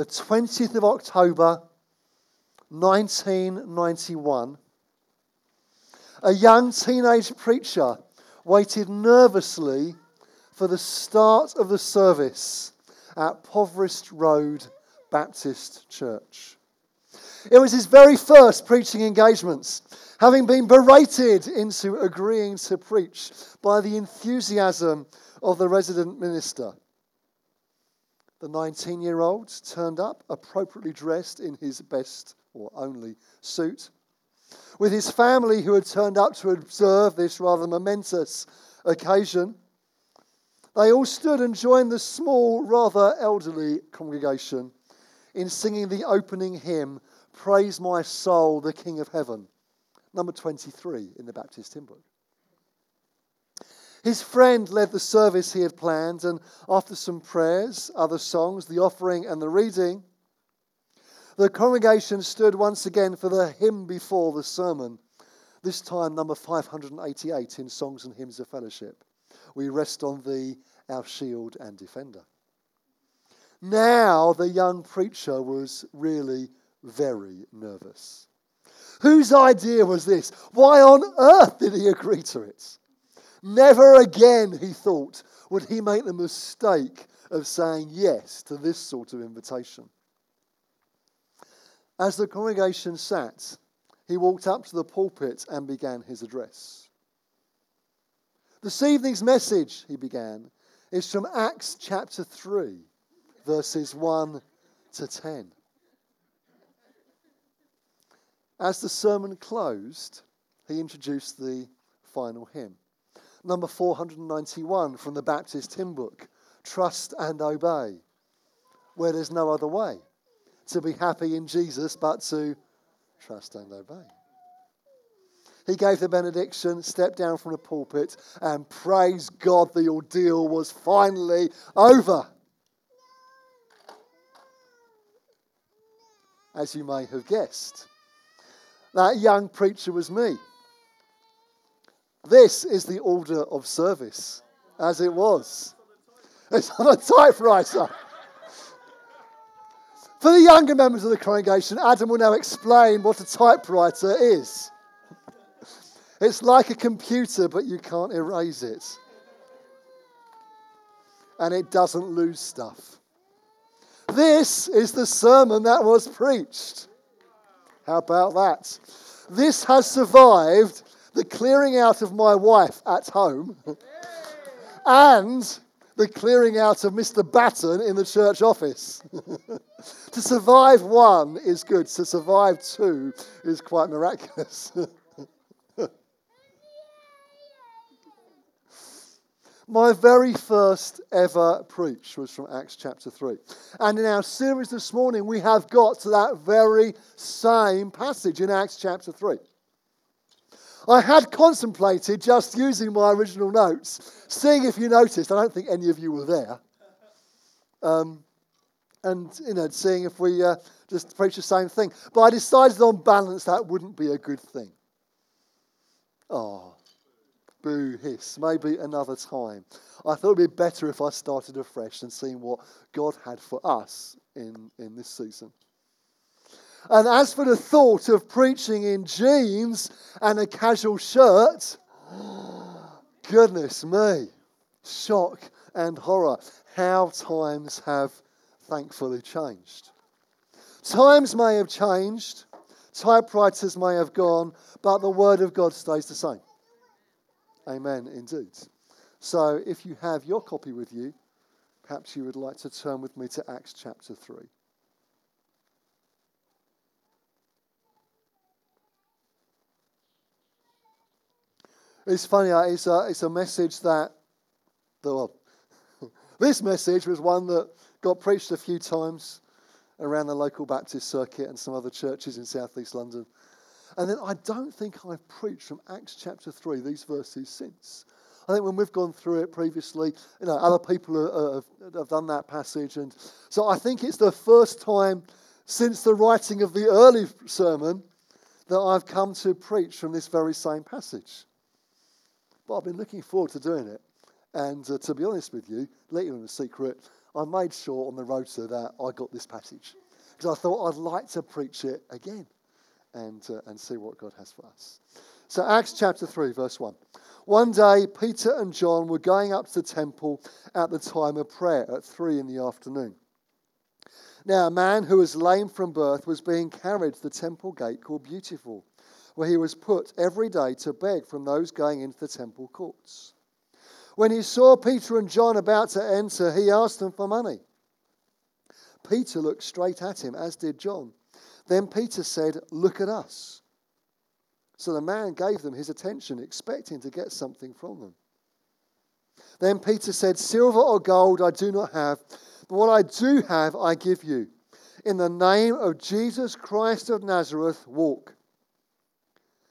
the 20th of October, 1991, a young teenage preacher waited nervously for the start of the service at Poverest Road Baptist Church. It was his very first preaching engagements, having been berated into agreeing to preach by the enthusiasm of the resident minister. The 19 year old turned up appropriately dressed in his best or only suit, with his family who had turned up to observe this rather momentous occasion. They all stood and joined the small, rather elderly congregation in singing the opening hymn, Praise My Soul, the King of Heaven, number 23 in the Baptist hymn book. His friend led the service he had planned, and after some prayers, other songs, the offering, and the reading, the congregation stood once again for the hymn before the sermon, this time number 588 in Songs and Hymns of Fellowship. We rest on thee, our shield and defender. Now the young preacher was really very nervous. Whose idea was this? Why on earth did he agree to it? Never again, he thought, would he make the mistake of saying yes to this sort of invitation. As the congregation sat, he walked up to the pulpit and began his address. This evening's message, he began, is from Acts chapter 3, verses 1 to 10. As the sermon closed, he introduced the final hymn. Number 491 from the Baptist hymn book Trust and Obey, where there's no other way to be happy in Jesus but to trust and obey. He gave the benediction, stepped down from the pulpit, and praise God, the ordeal was finally over. As you may have guessed, that young preacher was me. This is the order of service, as it was. It's on a typewriter. For the younger members of the congregation, Adam will now explain what a typewriter is. It's like a computer, but you can't erase it. And it doesn't lose stuff. This is the sermon that was preached. How about that? This has survived the clearing out of my wife at home and the clearing out of Mr. Batten in the church office. to survive one is good, to survive two is quite miraculous. My very first ever preach was from Acts chapter 3. And in our series this morning, we have got to that very same passage in Acts chapter 3. I had contemplated just using my original notes, seeing if you noticed. I don't think any of you were there. Um, and, you know, seeing if we uh, just preach the same thing. But I decided on balance that wouldn't be a good thing. Oh, boo hiss. Maybe another time. I thought it would be better if I started afresh and seeing what God had for us in, in this season. And as for the thought of preaching in jeans and a casual shirt, goodness me, shock and horror. How times have thankfully changed. Times may have changed, typewriters may have gone, but the Word of God stays the same. Amen, indeed. So if you have your copy with you, perhaps you would like to turn with me to Acts chapter 3. It's funny, uh, it's a, it's a message that, well, this message was one that got preached a few times around the local Baptist circuit and some other churches in southeast London. And then I don't think I've preached from Acts chapter 3, these verses since. I think when we've gone through it previously, you know, other people have, have done that passage. And so I think it's the first time since the writing of the early sermon that I've come to preach from this very same passage. But I've been looking forward to doing it. And uh, to be honest with you, let you in a secret, I made sure on the road that I got this passage because I thought I'd like to preach it again and, uh, and see what God has for us. So, Acts chapter 3, verse 1. One day, Peter and John were going up to the temple at the time of prayer at 3 in the afternoon. Now, a man who was lame from birth was being carried to the temple gate called Beautiful, where he was put every day to beg from those going into the temple courts. When he saw Peter and John about to enter, he asked them for money. Peter looked straight at him, as did John. Then Peter said, Look at us. So the man gave them his attention, expecting to get something from them. Then Peter said, Silver or gold I do not have, but what I do have I give you. In the name of Jesus Christ of Nazareth, walk.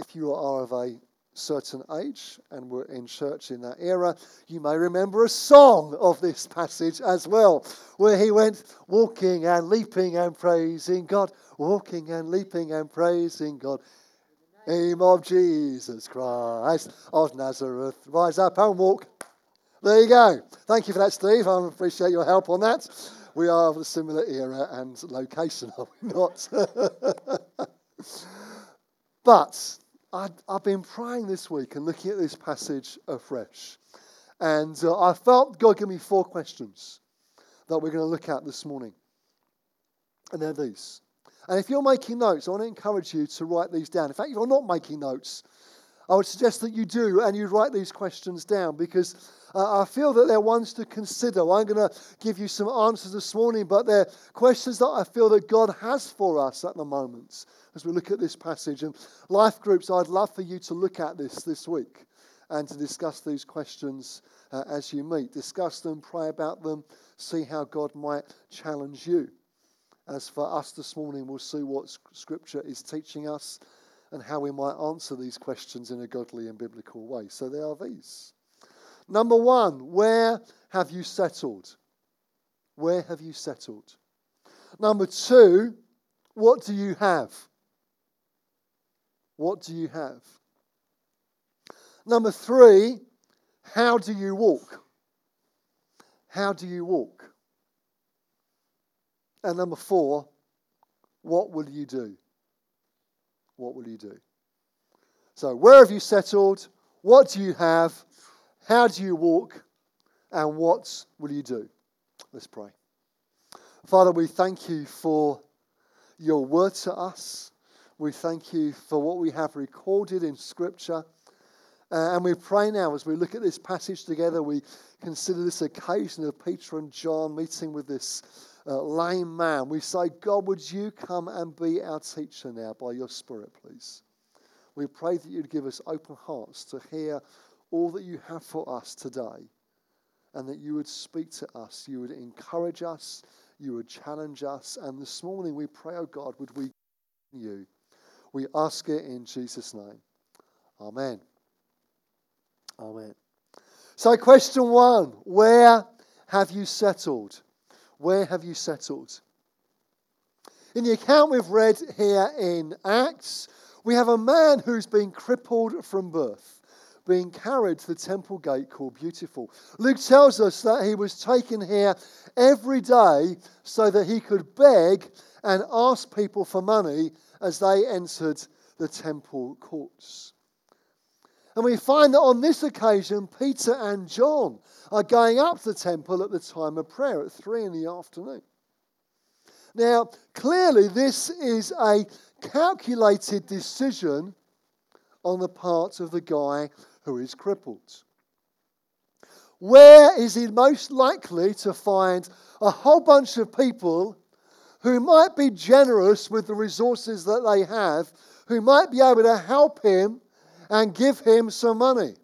If you are of a certain age and were in church in that era, you may remember a song of this passage as well, where he went walking and leaping and praising God, walking and leaping and praising God. Name of Jesus Christ of Nazareth, rise up and walk. There you go. Thank you for that, Steve. I appreciate your help on that. We are of a similar era and location, are we not? but i have been praying this week and looking at this passage afresh. And uh, I felt God give me four questions that we're going to look at this morning. And they're these. And if you're making notes, I want to encourage you to write these down. In fact, if you're not making notes, I would suggest that you do and you write these questions down because uh, I feel that they're ones to consider. I'm going to give you some answers this morning, but they're questions that I feel that God has for us at the moment as we look at this passage. And life groups, I'd love for you to look at this this week and to discuss these questions uh, as you meet. Discuss them, pray about them, see how God might challenge you. As for us this morning, we'll see what Scripture is teaching us and how we might answer these questions in a godly and biblical way. So there are these. Number one, where have you settled? Where have you settled? Number two, what do you have? What do you have? Number three, how do you walk? How do you walk? And number four, what will you do? What will you do? So, where have you settled? What do you have? How do you walk? And what will you do? Let's pray. Father, we thank you for your word to us. We thank you for what we have recorded in Scripture. Uh, and we pray now as we look at this passage together, we consider this occasion of Peter and John meeting with this uh, lame man. We say, God, would you come and be our teacher now by your Spirit, please? We pray that you'd give us open hearts to hear all that you have for us today and that you would speak to us, you would encourage us, you would challenge us. And this morning we pray, oh God, would we you? We ask it in Jesus' name. Amen. Amen. So, question one Where have you settled? Where have you settled? In the account we've read here in Acts, we have a man who's been crippled from birth, being carried to the temple gate called Beautiful. Luke tells us that he was taken here every day so that he could beg and ask people for money as they entered the temple courts. And we find that on this occasion, Peter and John are going up to the temple at the time of prayer at three in the afternoon. Now, clearly, this is a calculated decision on the part of the guy who is crippled. Where is he most likely to find a whole bunch of people who might be generous with the resources that they have, who might be able to help him and give him some money?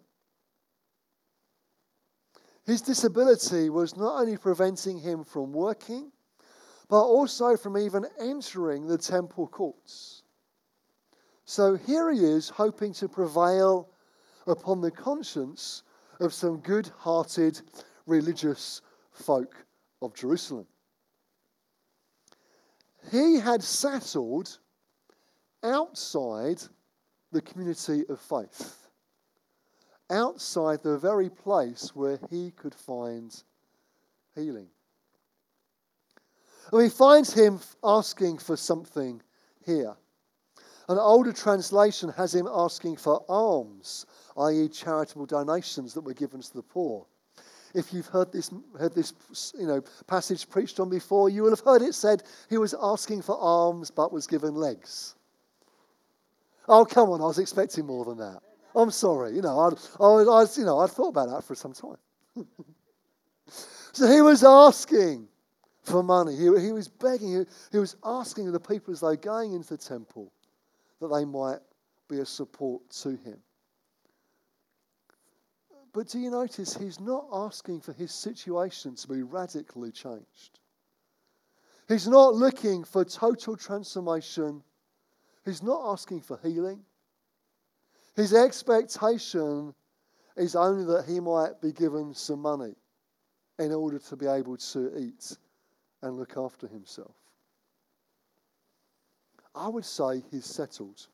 His disability was not only preventing him from working, but also from even entering the temple courts. So here he is, hoping to prevail upon the conscience of some good hearted religious folk of Jerusalem. He had settled outside the community of faith, outside the very place where he could find healing. And we find him asking for something here. An older translation has him asking for alms, i.e., charitable donations that were given to the poor. If you've heard this, heard this you know, passage preached on before, you will have heard it said he was asking for alms but was given legs. Oh, come on, I was expecting more than that. I'm sorry. You know, I'd, I, was, you know, I'd thought about that for some time. so he was asking for money. He, he was begging, he, he was asking the people as they were going into the temple that they might be a support to him. But do you notice he's not asking for his situation to be radically changed? He's not looking for total transformation. He's not asking for healing. His expectation is only that he might be given some money in order to be able to eat and look after himself. I would say he's settled.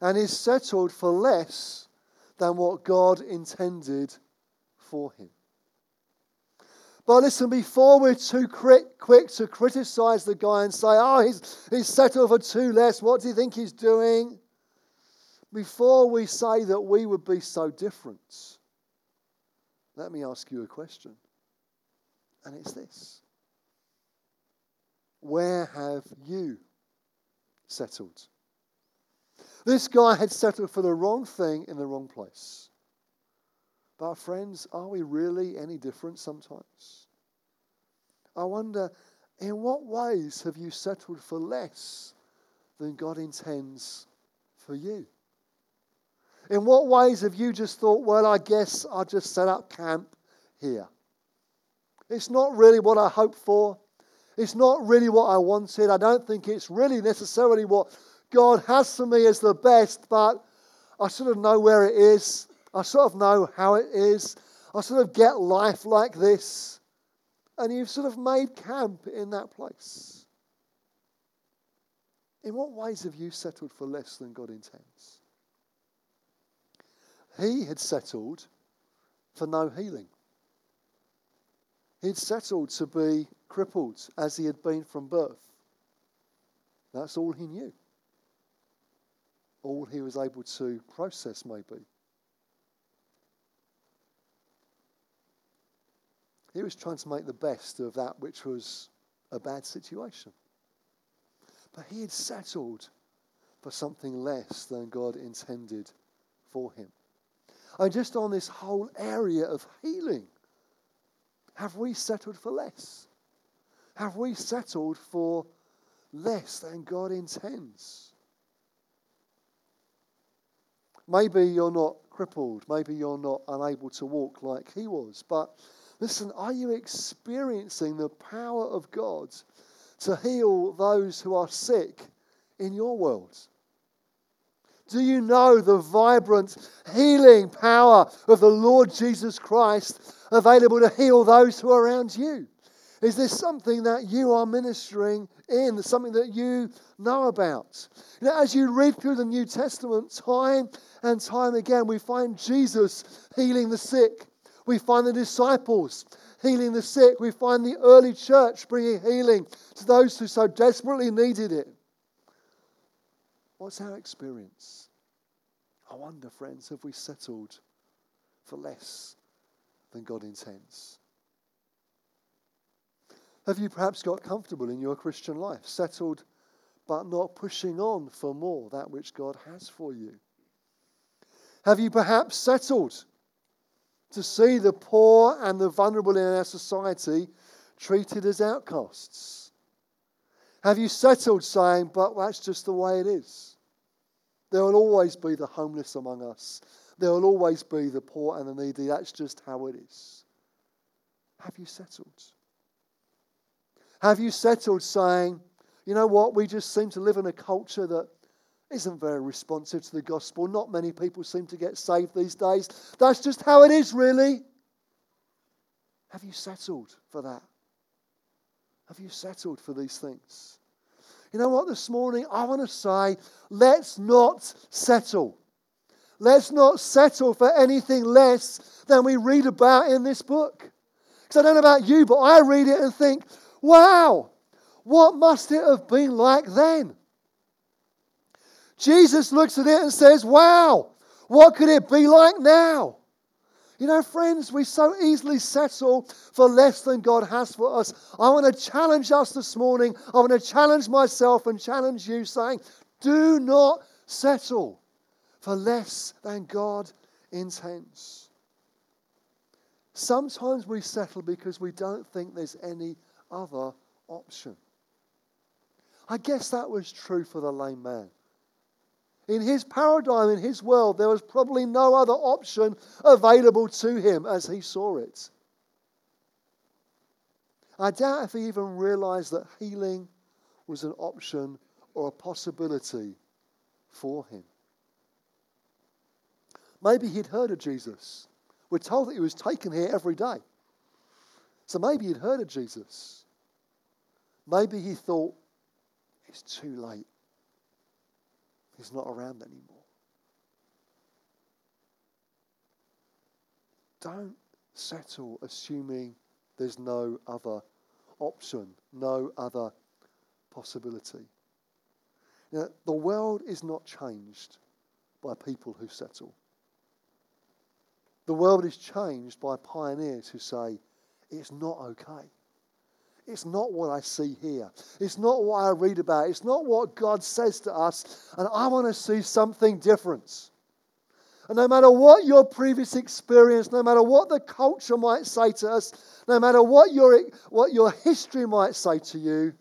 And he's settled for less than what God intended for him. But listen, before we're too quick, to criticize the guy and say, oh, he's, he's settled for too less, what do you think he's doing? Before we say that we would be so different, let me ask you a question. And it's this Where have you settled. This guy had settled for the wrong thing in the wrong place. But, friends, are we really any different sometimes? I wonder, in what ways have you settled for less than God intends for you? In what ways have you just thought, well, I guess I'll just set up camp here? It's not really what I hoped for. It's not really what I wanted. I don't think it's really necessarily what God has for me as the best, but I sort of know where it is. I sort of know how it is. I sort of get life like this. And you've sort of made camp in that place. In what ways have you settled for less than God intends? He had settled for no healing. He'd settled to be crippled as he had been from birth. That's all he knew. All he was able to process, maybe. He was trying to make the best of that which was a bad situation. But he had settled for something less than God intended for him. And just on this whole area of healing, have we settled for less? Have we settled for less than God intends? Maybe you're not crippled. Maybe you're not unable to walk like he was. But listen, are you experiencing the power of God to heal those who are sick in your world? Do you know the vibrant healing power of the Lord Jesus Christ available to heal those who are around you? Is this something that you are ministering in, something that you know about? You know, as you read through the New Testament, time and time again, we find Jesus healing the sick. We find the disciples healing the sick. We find the early church bringing healing to those who so desperately needed it. What's our experience? I wonder, friends, have we settled for less than God intends? Have you perhaps got comfortable in your Christian life, settled but not pushing on for more, that which God has for you? Have you perhaps settled to see the poor and the vulnerable in our society treated as outcasts? Have you settled saying, but that's just the way it is? There will always be the homeless among us. There will always be the poor and the needy. That's just how it is. Have you settled? Have you settled saying, you know what, we just seem to live in a culture that isn't very responsive to the gospel. Not many people seem to get saved these days. That's just how it is, really. Have you settled for that? Have you settled for these things? You know what, this morning I want to say, let's not settle. Let's not settle for anything less than we read about in this book. Because I don't know about you, but I read it and think, wow, what must it have been like then? Jesus looks at it and says, Wow, what could it be like now? You know, friends, we so easily settle for less than God has for us. I want to challenge us this morning. I want to challenge myself and challenge you, saying, Do not settle for less than God intends. Sometimes we settle because we don't think there's any other option. I guess that was true for the lame man. In his paradigm, in his world, there was probably no other option available to him as he saw it. I doubt if he even realized that healing was an option or a possibility for him. Maybe he'd heard of Jesus. We're told that he was taken here every day. So maybe he'd heard of Jesus. Maybe he thought, it's too late. He's not around anymore. Don't settle assuming there's no other option, no other possibility. Now, the world is not changed by people who settle. The world is changed by pioneers who say, it's not okay. It's not what I see here. It's not what I read about. It's not what God says to us. And I want to see something different. And no matter what your previous experience, no matter what the culture might say to us, no matter what your, what your history might say to you,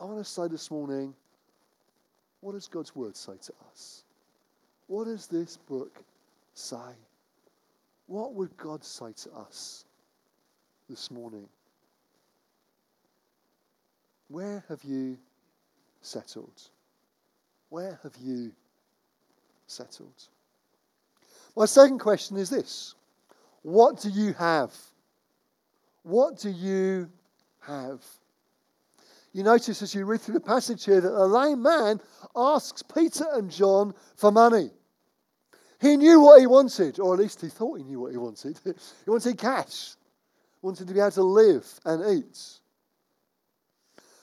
I want to say this morning what does God's word say to us? What does this book say? What would God say to us this morning? Where have you settled? Where have you settled? My second question is this What do you have? What do you have? You notice as you read through the passage here that the lame man asks Peter and John for money. He knew what he wanted, or at least he thought he knew what he wanted. he wanted cash, he wanted to be able to live and eat.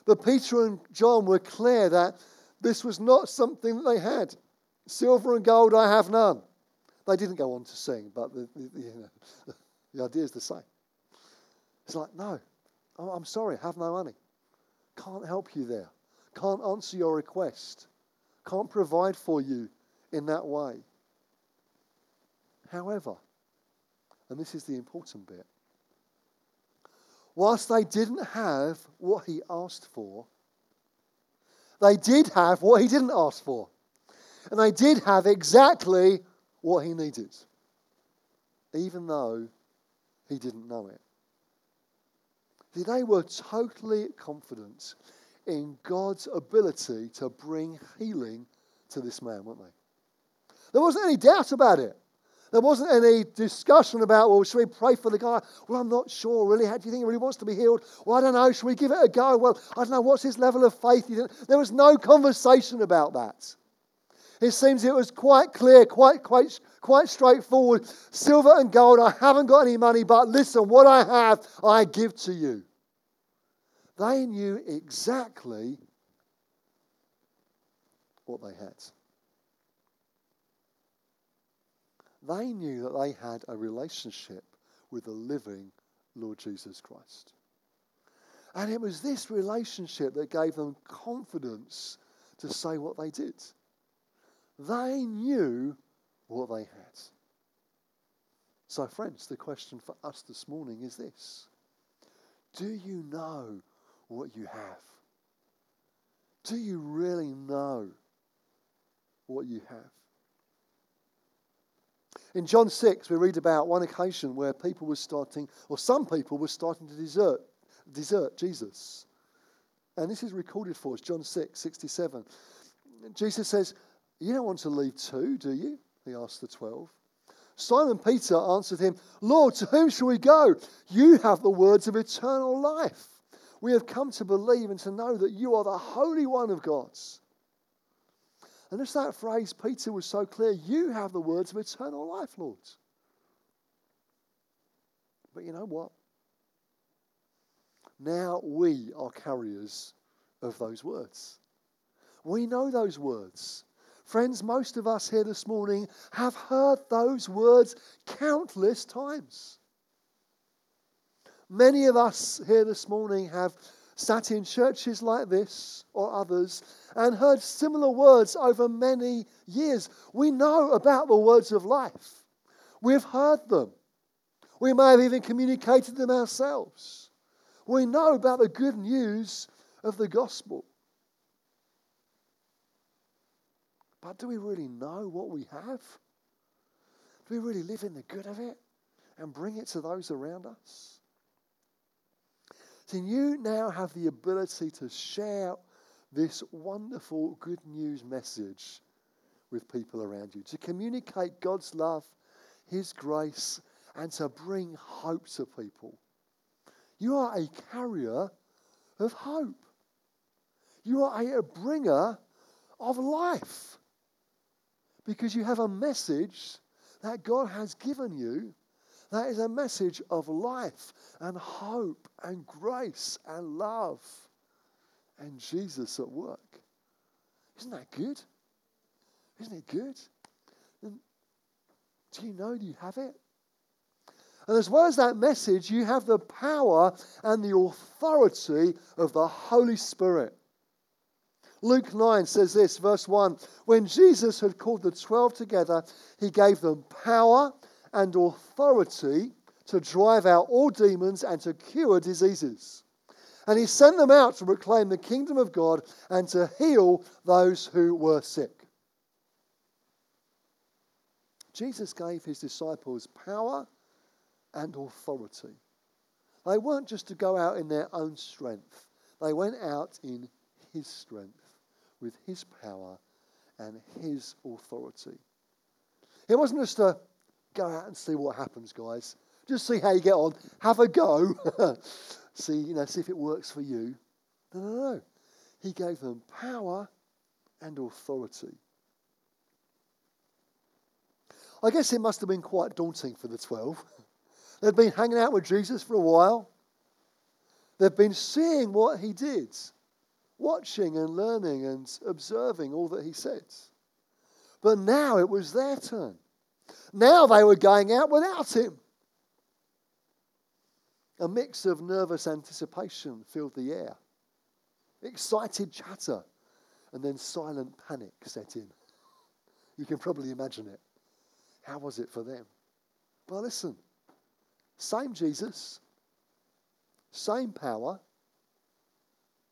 But Peter and John were clear that this was not something that they had. Silver and gold I have none. They didn't go on to sing, but the, the, you know, the idea is the same. It's like, no, I'm sorry, have no money. Can't help you there. Can't answer your request. Can't provide for you in that way. However, and this is the important bit, whilst they didn't have what he asked for, they did have what he didn't ask for. And they did have exactly what he needed, even though he didn't know it. See, they were totally confident in God's ability to bring healing to this man, weren't they? There wasn't any doubt about it. There wasn't any discussion about, well, should we pray for the guy? Well, I'm not sure, really. How do you think he really wants to be healed? Well, I don't know. Should we give it a go? Well, I don't know. What's his level of faith? There was no conversation about that. It seems it was quite clear, quite, quite, quite straightforward. Silver and gold, I haven't got any money, but listen, what I have, I give to you. They knew exactly what they had. They knew that they had a relationship with the living Lord Jesus Christ. And it was this relationship that gave them confidence to say what they did. They knew what they had. So, friends, the question for us this morning is this Do you know what you have? Do you really know what you have? In John 6, we read about one occasion where people were starting, or some people were starting to desert, desert Jesus. And this is recorded for us, John 6, 67. Jesus says, You don't want to leave too, do you? He asked the twelve. Simon Peter answered him, Lord, to whom shall we go? You have the words of eternal life. We have come to believe and to know that you are the Holy One of God. And just that phrase, Peter was so clear, you have the words of eternal life, Lord. But you know what? Now we are carriers of those words. We know those words. Friends, most of us here this morning have heard those words countless times. Many of us here this morning have sat in churches like this or others and heard similar words over many years. We know about the words of life, we've heard them. We may have even communicated them ourselves. We know about the good news of the gospel. But do we really know what we have? Do we really live in the good of it and bring it to those around us? So you now have the ability to share this wonderful good news message with people around you, to communicate God's love, His grace, and to bring hope to people. You are a carrier of hope. You are a bringer of life because you have a message that God has given you that is a message of life and hope and grace and love and Jesus at work. Isn't that good? Isn't it good? And do you know you have it? And as well as that message, you have the power and the authority of the Holy Spirit. Luke 9 says this, verse 1 When Jesus had called the twelve together, he gave them power and authority to drive out all demons and to cure diseases. And he sent them out to proclaim the kingdom of God and to heal those who were sick. Jesus gave his disciples power and authority. They weren't just to go out in their own strength, they went out in his strength with his power and his authority. It wasn't just a go out and see what happens, guys. Just see how you get on. Have a go. see, you know, see if it works for you. No, no, no. He gave them power and authority. I guess it must have been quite daunting for the 12. They'd been hanging out with Jesus for a while. They've been seeing what he did, watching and learning and observing all that he said. But now it was their turn. Now they were going out without him. A mix of nervous anticipation filled the air, excited chatter, and then silent panic set in. You can probably imagine it. How was it for them? Well, listen same Jesus, same power,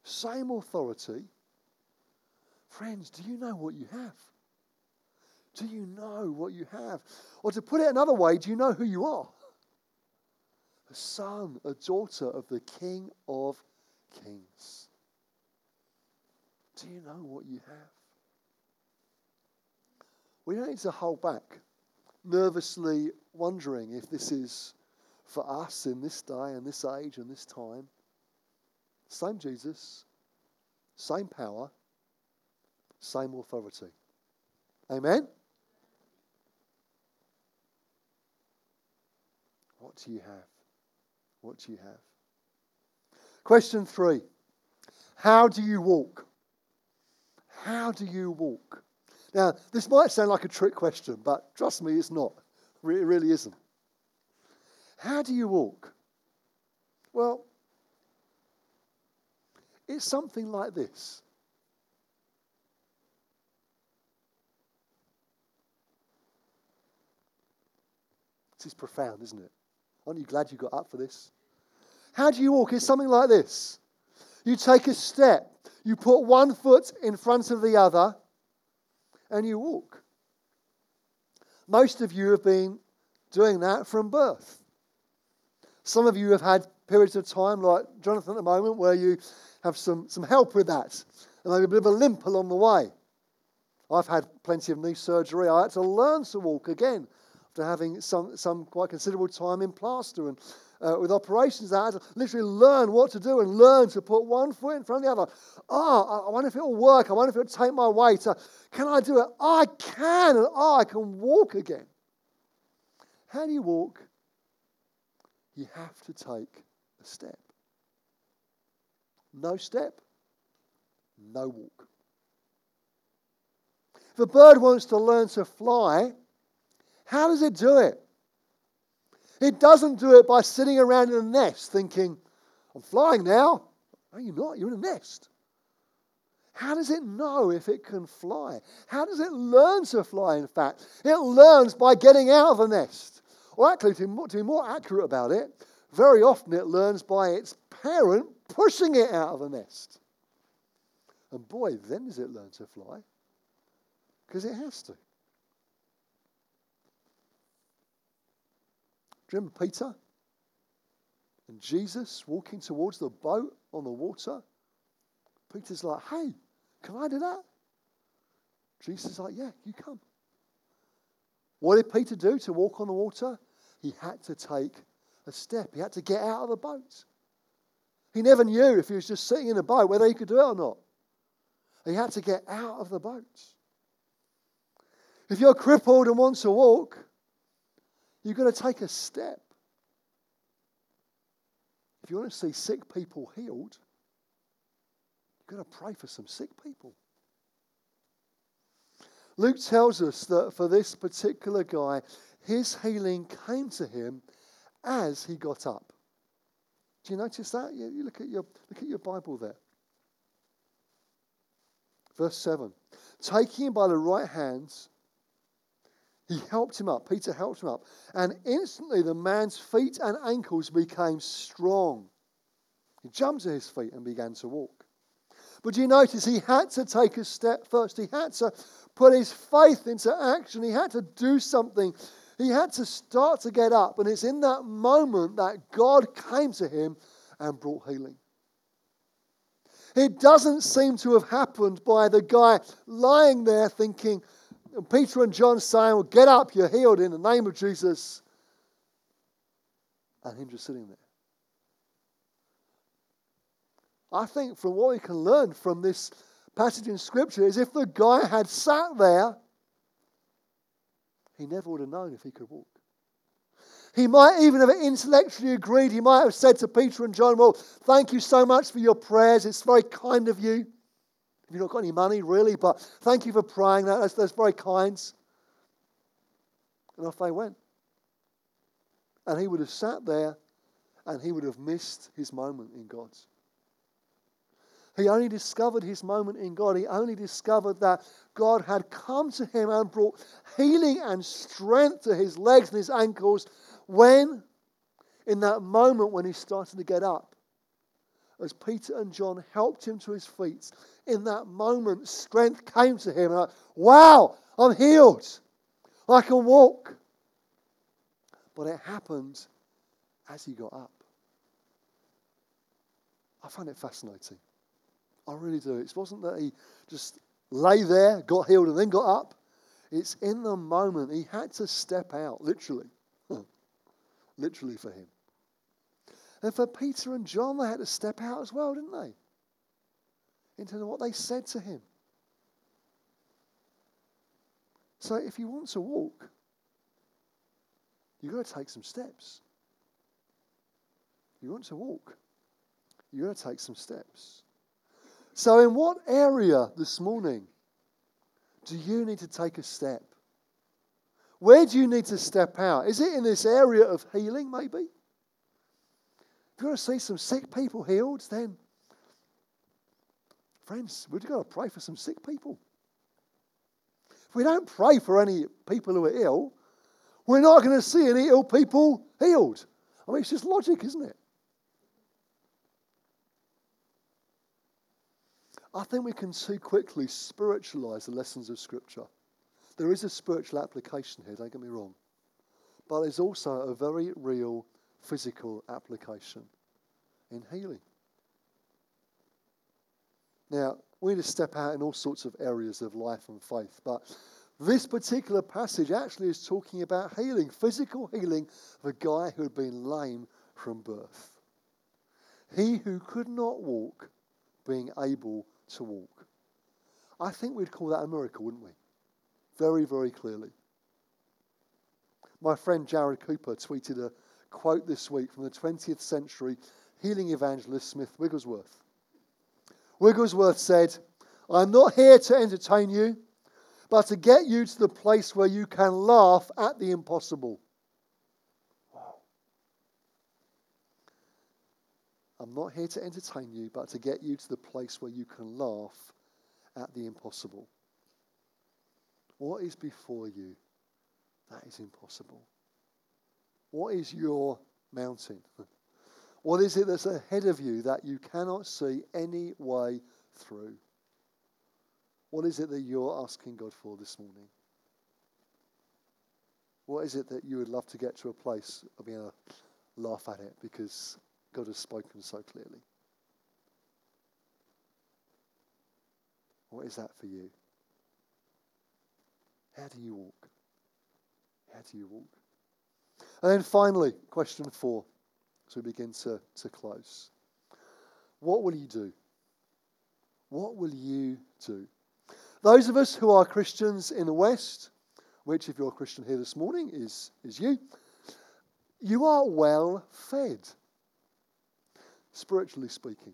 same authority. Friends, do you know what you have? Do you know what you have? Or to put it another way, do you know who you are? A son, a daughter of the King of Kings. Do you know what you have? We don't need to hold back, nervously wondering if this is for us in this day and this age and this time. Same Jesus, same power, same authority. Amen? What do you have? What do you have? Question three How do you walk? How do you walk? Now, this might sound like a trick question, but trust me, it's not. It really isn't. How do you walk? Well, it's something like this. This is profound, isn't it? Aren't you glad you got up for this? How do you walk? It's something like this. You take a step, you put one foot in front of the other, and you walk. Most of you have been doing that from birth. Some of you have had periods of time, like Jonathan at the moment, where you have some, some help with that, and maybe a bit of a limp along the way. I've had plenty of knee surgery. I had to learn to walk again having some, some quite considerable time in plaster and uh, with operations. I had to literally learn what to do and learn to put one foot in front of the other. Oh, I wonder if it'll work. I wonder if it'll take my weight. Uh, can I do it? I can. And oh, I can walk again. How do you walk? You have to take a step. No step, no walk. If a bird wants to learn to fly, how does it do it? It doesn't do it by sitting around in a nest thinking, I'm flying now. No, you're not. You're in a nest. How does it know if it can fly? How does it learn to fly, in fact? It learns by getting out of a nest. Or actually, to be, more, to be more accurate about it, very often it learns by its parent pushing it out of the nest. And boy, then does it learn to fly. Because it has to. Do you remember Peter and Jesus walking towards the boat on the water? Peter's like, hey, can I do that? Jesus is like, yeah, you come. What did Peter do to walk on the water? He had to take a step. He had to get out of the boat. He never knew if he was just sitting in a boat whether he could do it or not. He had to get out of the boat. If you're crippled and want to walk, You've got to take a step. If you want to see sick people healed, you've got to pray for some sick people. Luke tells us that for this particular guy, his healing came to him as he got up. Do you notice that? You, you look at your look at your Bible there. Verse 7. Taking him by the right hands, he helped him up. Peter helped him up. And instantly the man's feet and ankles became strong. He jumped to his feet and began to walk. But you notice he had to take a step first. He had to put his faith into action. He had to do something. He had to start to get up. And it's in that moment that God came to him and brought healing. It doesn't seem to have happened by the guy lying there thinking, and Peter and John saying, Well, get up, you're healed in the name of Jesus. And him just sitting there. I think from what we can learn from this passage in Scripture is if the guy had sat there, he never would have known if he could walk. He might even have intellectually agreed. He might have said to Peter and John, Well, thank you so much for your prayers. It's very kind of you. You've not got any money, really, but thank you for praying. That's, that's very kind. And off they went. And he would have sat there and he would have missed his moment in God's. He only discovered his moment in God. He only discovered that God had come to him and brought healing and strength to his legs and his ankles when, in that moment when he started to get up, as Peter and John helped him to his feet, in that moment, strength came to him. Like, wow, I'm healed. I can walk. But it happened as he got up. I find it fascinating. I really do. It wasn't that he just lay there, got healed, and then got up. It's in the moment he had to step out, literally. literally for him. And for Peter and John, they had to step out as well, didn't they? Into what they said to him. So if you want to walk, you've got to take some steps. You want to walk, you've got to take some steps. So, in what area this morning do you need to take a step? Where do you need to step out? Is it in this area of healing, maybe? If you want to see some sick people healed, then, friends, we've got to pray for some sick people. If we don't pray for any people who are ill, we're not going to see any ill people healed. I mean, it's just logic, isn't it? I think we can too quickly spiritualize the lessons of Scripture. There is a spiritual application here, don't get me wrong. But there's also a very real physical application in healing. Now, we need to step out in all sorts of areas of life and faith, but this particular passage actually is talking about healing, physical healing of a guy who had been lame from birth. He who could not walk being able to walk. I think we'd call that a miracle, wouldn't we? very, very clearly. My friend Jared Cooper tweeted a quote this week from the 20th century healing evangelist Smith Wigglesworth. Wigglesworth said, I'm not here to entertain you, but to get you to the place where you can laugh at the impossible. I'm not here to entertain you, but to get you to the place where you can laugh at the impossible. What is before you? That is impossible. What is your mountain? What is it that's ahead of you that you cannot see any way through? What is it that you're asking God for this morning? What is it that you would love to get to a place of being able to laugh at it because God has spoken so clearly? What is that for you? How do you walk? How do you walk? And then finally, question four, we begin to, to close. What will you do? What will you do? Those of us who are Christians in the West, which, if you're a Christian here this morning, is, is you, you are well fed, spiritually speaking.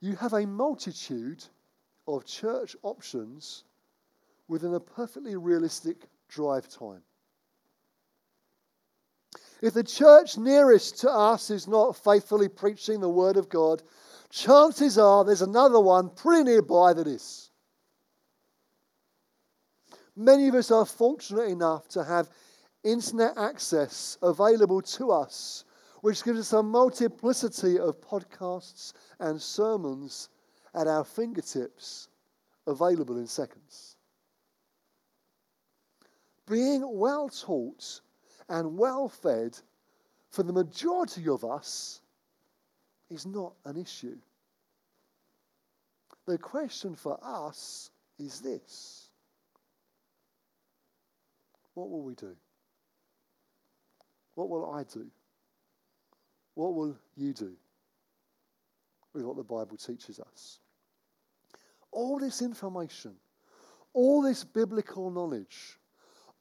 You have a multitude of church options within a perfectly realistic drive time. If the church nearest to us is not faithfully preaching the Word of God, chances are there's another one pretty nearby that is. Many of us are fortunate enough to have internet access available to us, which gives us a multiplicity of podcasts and sermons at our fingertips, available in seconds. Being well taught and well fed for the majority of us is not an issue. The question for us is this What will we do? What will I do? What will you do with what the Bible teaches us? all this information, all this biblical knowledge,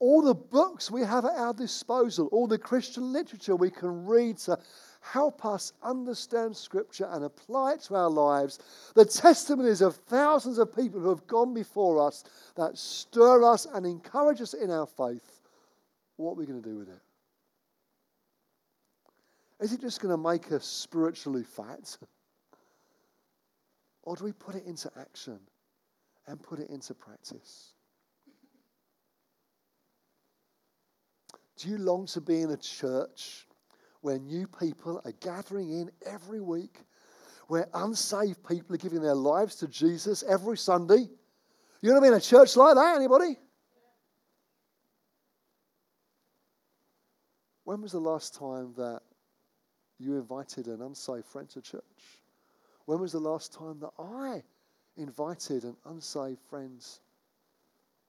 all the books we have at our disposal, all the Christian literature we can read to help us understand Scripture and apply it to our lives, the testimonies of thousands of people who have gone before us that stir us and encourage us in our faith, what are we going to do with it? Is it just going to make us spiritually fat? Or do we put it into action and put it into practice? Do you long to be in a church where new people are gathering in every week, where unsaved people are giving their lives to Jesus every Sunday? You want to be in a church like that? Anybody? When was the last time that you invited an unsaved friend to church? When was the last time that I invited an unsaved friend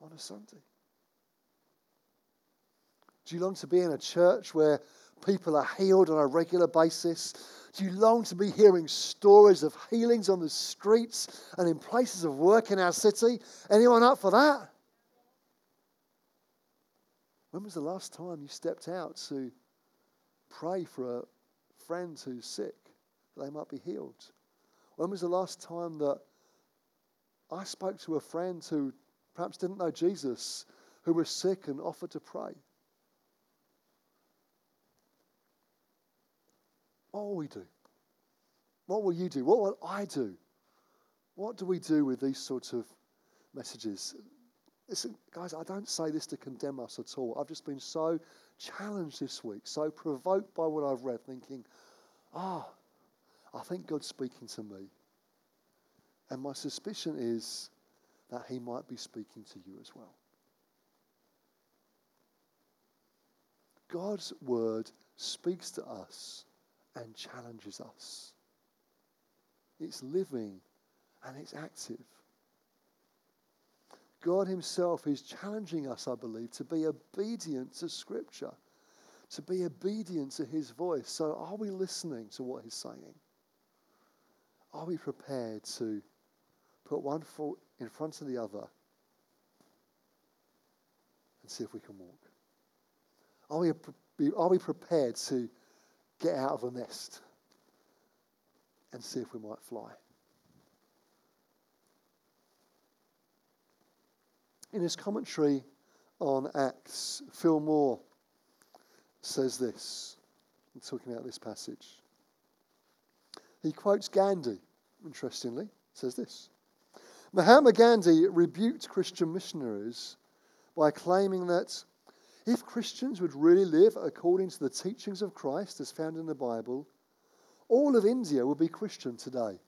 on a Sunday? Do you long to be in a church where people are healed on a regular basis? Do you long to be hearing stories of healings on the streets and in places of work in our city? Anyone up for that? When was the last time you stepped out to pray for a friend who's sick that they might be healed? When was the last time that I spoke to a friend who perhaps didn't know Jesus, who was sick and offered to pray. What will we do? What will you do? What will I do? What do we do with these sorts of messages? Listen, guys, I don't say this to condemn us at all. I've just been so challenged this week, so provoked by what I've read, thinking, ah, oh, I think God's speaking to me. And my suspicion is that He might be speaking to you as well. God's word speaks to us and challenges us. It's living and it's active. God Himself is challenging us, I believe, to be obedient to Scripture, to be obedient to His voice. So, are we listening to what He's saying? Are we prepared to put one foot in front of the other and see if we can walk? Are we, are we prepared to get out of the nest and see if we might fly? In his commentary on Acts, Phil Moore says this, talking about this passage. He quotes Gandhi, interestingly, says this Mahatma Gandhi rebuked Christian missionaries by claiming that if Christians would really live according to the teachings of Christ as found in the Bible, all of India would be Christian today.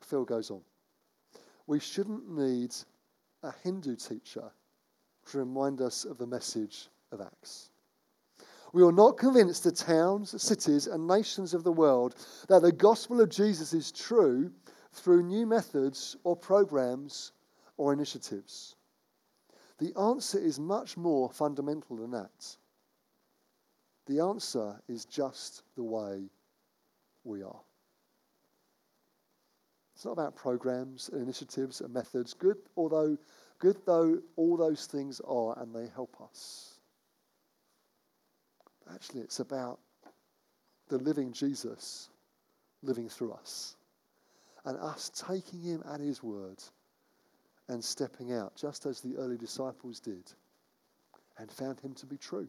Phil goes on. We shouldn't need a Hindu teacher to remind us of the message of Acts. We are not convinced the towns, cities, and nations of the world that the gospel of Jesus is true through new methods or programs or initiatives. The answer is much more fundamental than that. The answer is just the way we are. It's not about programs and initiatives and methods, good although good though all those things are and they help us. Actually, it's about the living Jesus living through us and us taking him at his word and stepping out, just as the early disciples did, and found him to be true,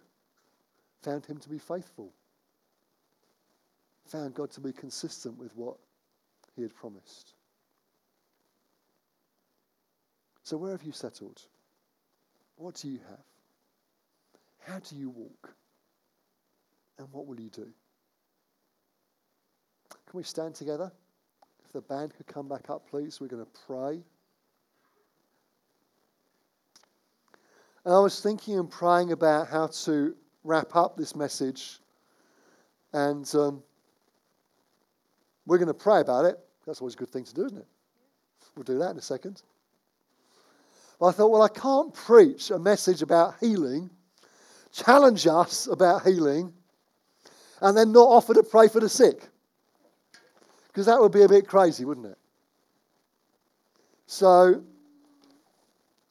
found him to be faithful, found God to be consistent with what he had promised. So, where have you settled? What do you have? How do you walk? And what will you do? Can we stand together? If the band could come back up, please, we're going to pray. And I was thinking and praying about how to wrap up this message. And um, we're going to pray about it. That's always a good thing to do, isn't it? We'll do that in a second. But I thought, well, I can't preach a message about healing, challenge us about healing, and then not offer to pray for the sick. Because that would be a bit crazy, wouldn't it? So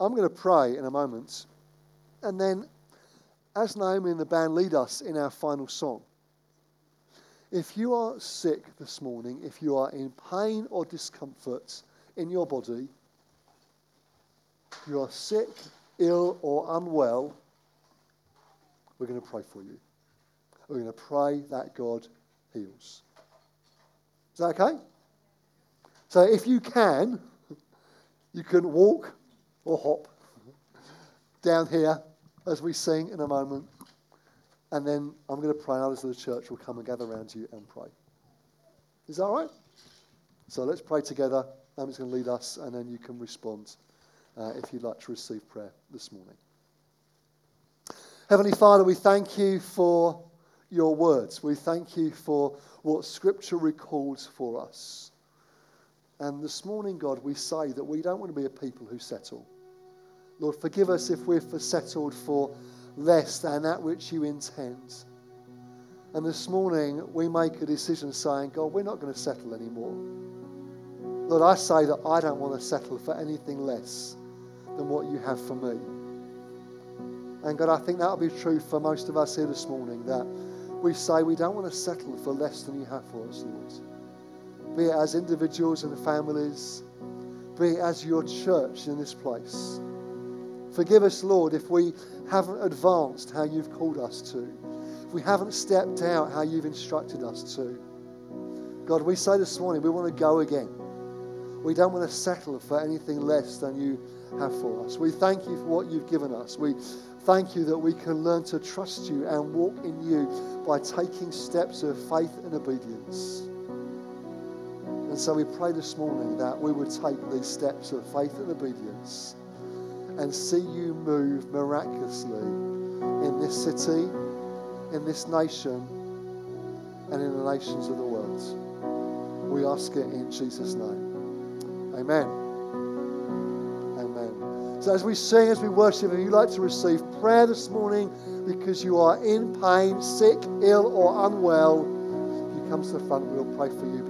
I'm going to pray in a moment. And then, as Naomi and the band lead us in our final song, if you are sick this morning, if you are in pain or discomfort in your body, you are sick, ill, or unwell, we're going to pray for you. We're going to pray that God heals. Is that okay? So if you can, you can walk or hop down here as we sing in a moment. And then I'm going to pray, and others of the church will come and gather around you and pray. Is that all right? So let's pray together. Ami's going to lead us, and then you can respond uh, if you'd like to receive prayer this morning. Heavenly Father, we thank you for your words. We thank you for what Scripture records for us. And this morning, God, we say that we don't want to be a people who settle. Lord, forgive us if we're settled for less than that which you intend. And this morning, we make a decision saying, God, we're not going to settle anymore. Lord, I say that I don't want to settle for anything less than what you have for me. And God, I think that'll be true for most of us here this morning that we say we don't want to settle for less than you have for us, Lord. Be it as individuals and families, be it as your church in this place. Forgive us, Lord, if we haven't advanced how you've called us to, if we haven't stepped out how you've instructed us to. God, we say this morning we want to go again. We don't want to settle for anything less than you have for us. We thank you for what you've given us. We thank you that we can learn to trust you and walk in you by taking steps of faith and obedience. And so we pray this morning that we would take these steps of faith and obedience and see you move miraculously in this city, in this nation, and in the nations of the world. We ask it in Jesus' name. Amen. Amen. So as we sing, as we worship, if you'd like to receive prayer this morning because you are in pain, sick, ill, or unwell, you come to the front, we'll pray for you